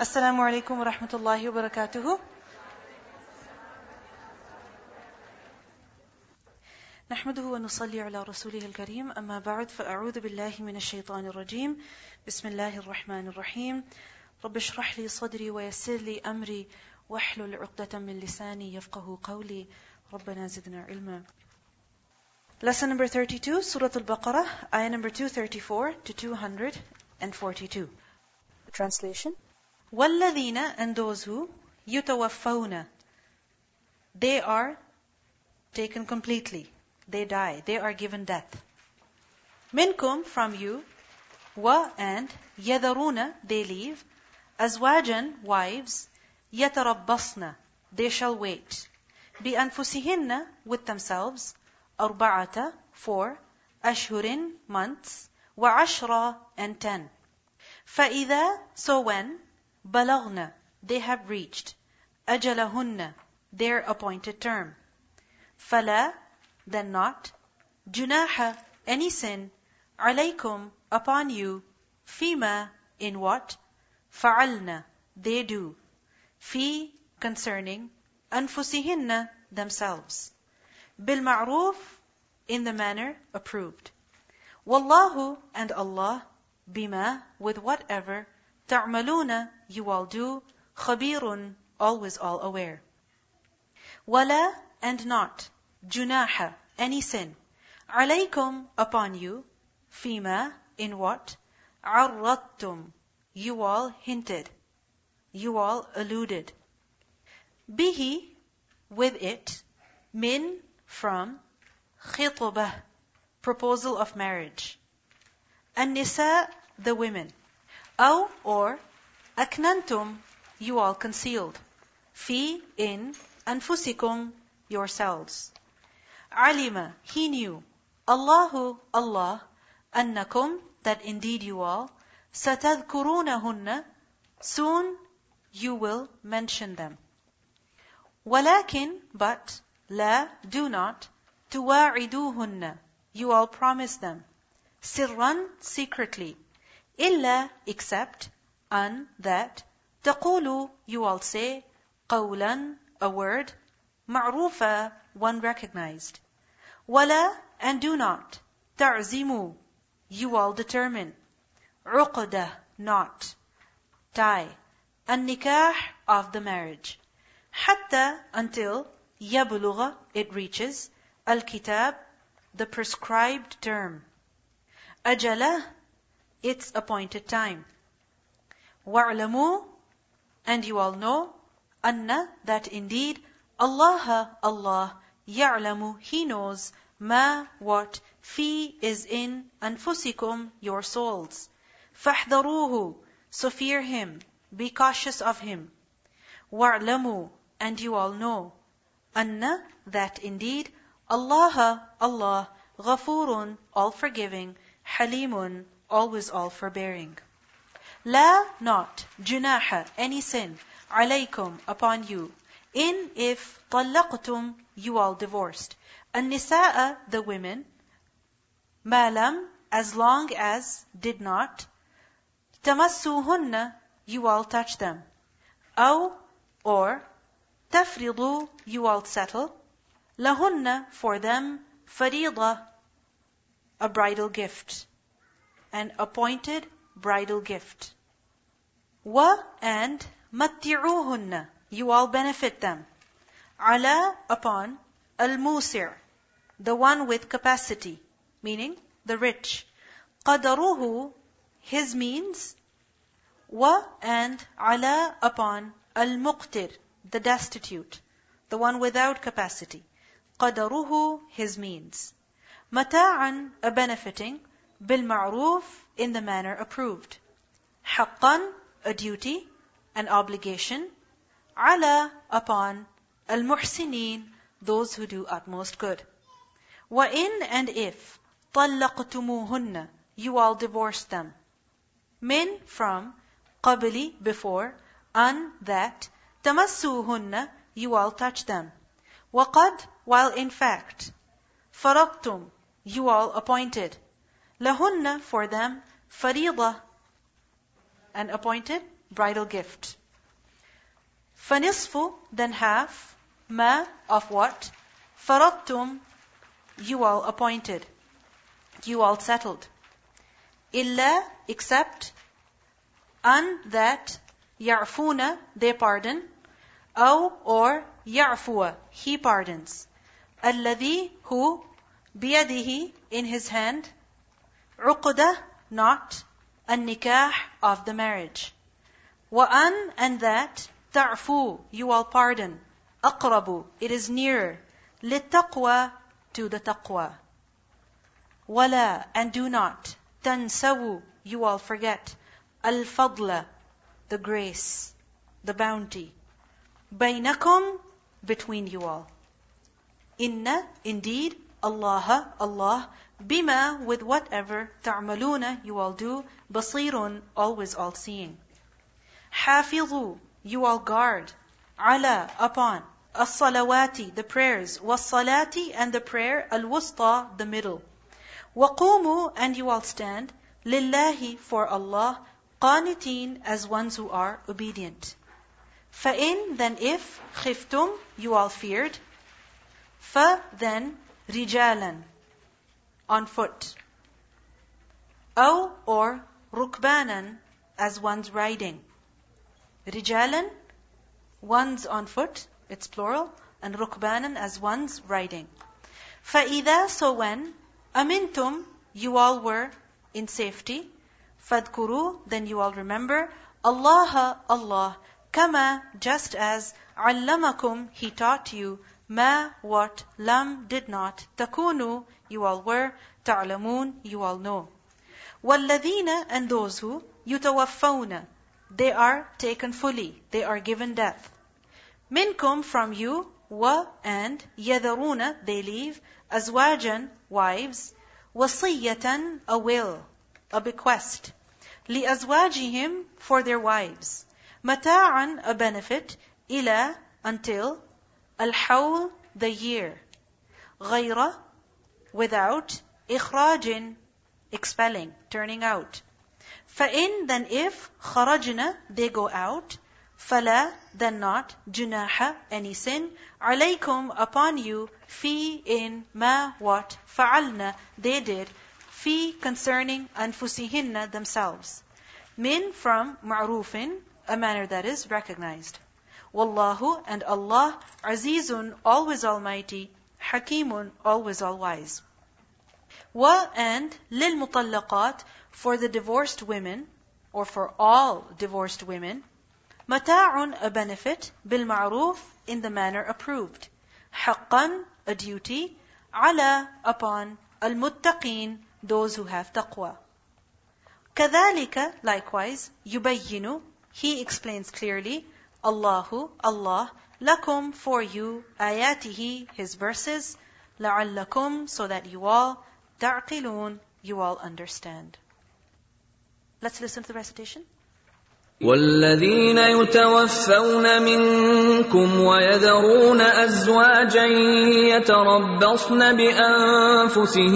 السلام عليكم ورحمة الله وبركاته. نحمده ونصلي على رسوله الكريم. أما بعد فأعوذ بالله من الشيطان الرجيم. بسم الله الرحمن الرحيم. رب اشرح لي صدري ويسر لي أمري. واحلل عقدة من لساني يفقه قولي. ربنا زدنا علما. Lesson number 32, Surah Al-Baqarah, ayah number 234 to 242. Translation. وَالَّذِينَ and those who يُتَوَفَّوْنَ They are taken completely. They die. They are given death. Minkum from you, wa and يَذَرُونَ They leave. أَزْوَاجًا Wives. يَتَرَبَّصْنَ They shall wait. بِأَنفُسِهِنَّ With themselves. أربعة Four. أشهر Months. وعشرة And ten. فإذا So when Balagna, they have reached. Ajalahunna, their appointed term. Fala, then not. Junaha, any sin. Alaykum, upon you. Fima, in what? Fa'alna, they do. Fi, concerning. Anfusihinna, themselves. Bil ma'roof, in the manner approved. Wallahu, and Allah, bima, with whatever تعملون You all do خبير Always all aware ولا and not جناح any sin عليكم upon you فيما in what عرضتم you all hinted you all alluded به with it min from خطبة proposal of marriage النساء the women أو or أكننتم you all concealed في in أنفسكم yourselves علم he knew الله Allah أنكم that indeed you all ستذكرونهن soon you will mention them ولكن but لا do not تواعدوهن you all promise them سرا secretly إلا except أن that تقولوا you all say قولا a word معروفة one recognized ولا and do not تعزموا you all determine عقدة not tie النكاح of the marriage حتى until يبلغ it reaches الكتاب the prescribed term أجله its appointed time وَاعْلَمُوا And you all know أن that indeed Allah Allah يعلم He knows ما what في is in أنفسكم your souls فاحذروه So fear Him Be cautious of Him وَاعْلَمُوا And you all know أن that indeed Allah Allah غفور all forgiving حليم always all forbearing. La, not, junaha, any sin, alaykum, upon you. In, if, talaqtum, you all divorced. An-nisa'a, the women. Malam, as long as, did not. Tamassuhunna, you all touch them. au or, tafridu, you all settle. Lahunna, for them, farida, a bridal gift an appointed bridal gift. Wa and matiruhunna, You all benefit them. Ala upon al-musir. The one with capacity, meaning the rich. Qadaruhu, his means. Wa and ala upon al-muqtir. The destitute. The one without capacity. Qadaruhu, his means. Mata'an, a benefiting بالمعروف in the manner approved حقا a duty an obligation على upon المحسنين those who do utmost good وإن and if طلقتموهن you all divorce them من from قبل before an that تمسوهن you all touch them وقد while in fact فرضتم you all appointed lahunna for them farida an appointed bridal gift. Fanisfu, then half, ma, of what? Faradtum, you all appointed. You all settled. Illa, except, an, that, ya'funa, they pardon, aw, or, ya'fua, he pardons. Alladhi, who, biyadihi, in his hand, عقدة not النكاح of the marriage وأن and that تعفو you all pardon أقرب it is nearer للتقوى to the taqwa ولا and do not تنسوا you all forget الفضل the grace the bounty بينكم between you all Inna, indeed, Allah, Allah, Bima, with whatever, ta'maluna, you all do, basirun, always all seeing. Hafizu, you all guard, ala, upon, as-salawati, the prayers, was-salati, and the prayer, al-wusta, the middle. Waqumu, and you all stand, lillahi, for Allah, qanitin, as ones who are obedient. Fa'in, then if, khiftum, you all feared. Fa, then, rijalan, on foot. Aw or rukbanan as one's riding. Rijalan one's on foot, it's plural, and rukbanan as one's riding. فَإِذَا So when amintum you all were in safety, fadkuru then you all remember Allah Allah kama just as allamakum he taught you Ma, what, lam, did not, takunu, you all were, ta'lamun, you all know. وَالَّذِينَ and those who, يُتَوَفَّوْنَ they are taken fully, they are given death. Minkum from you, wa and يَذَرُونَ they leave, azwajan wives, wasiyatan a will, a bequest, liazwajihim for their wives, mata'an a benefit, ila until Al-hawl, the year. Ghayra, without. Ikhrajin, expelling, turning out. Fa'in, then if. Kharajna, they go out. Fala, then not. Junaha, any sin. Alaykum, upon you. Fi, in, ma, what. Fa'alna, they did. Fi, concerning anfusihinna, themselves. Min, from, ma'rufin, a manner that is recognized. Wallahu and Allah Azizun, always almighty, Hakimun, always all wise. Wa and lil mutallaqat for the divorced women, or for all divorced women, mata'un a benefit, bil ma'ruf in the manner approved, haqqan a duty, ala upon al muttaqin those who have taqwa. كذلك likewise يبين he explains clearly Allahu, Allah, lakum for you, ayatihi, his verses, la'allakum, so that you all, ta'qilun, you all understand. Let's listen to the recitation. والذين يتوفون منكم ويذرون ازواجا يتربصن بانفسهن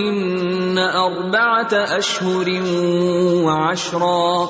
اربعه اشهر وعشرا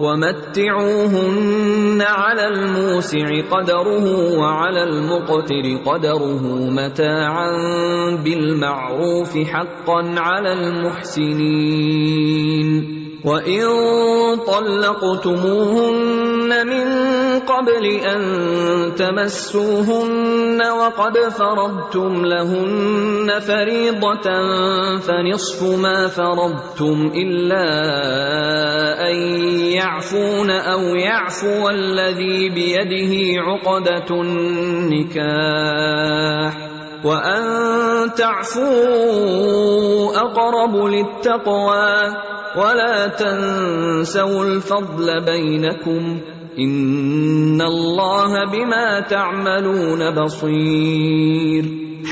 ومتعوهن على الموسع قدره وعلى المقتر قدره متاعا بالمعروف حقا على المحسنين. وإن طلقتموهن من قبل ان تمسوهن وقد فرضتم لهن فريضه فنصف ما فرضتم الا ان يعفون أو يعفو الذي بيده عقده النكاح وان تعفوا اقرب للتقوى ولا تنسوا الفضل بينكم ان الله بما تعملون بصير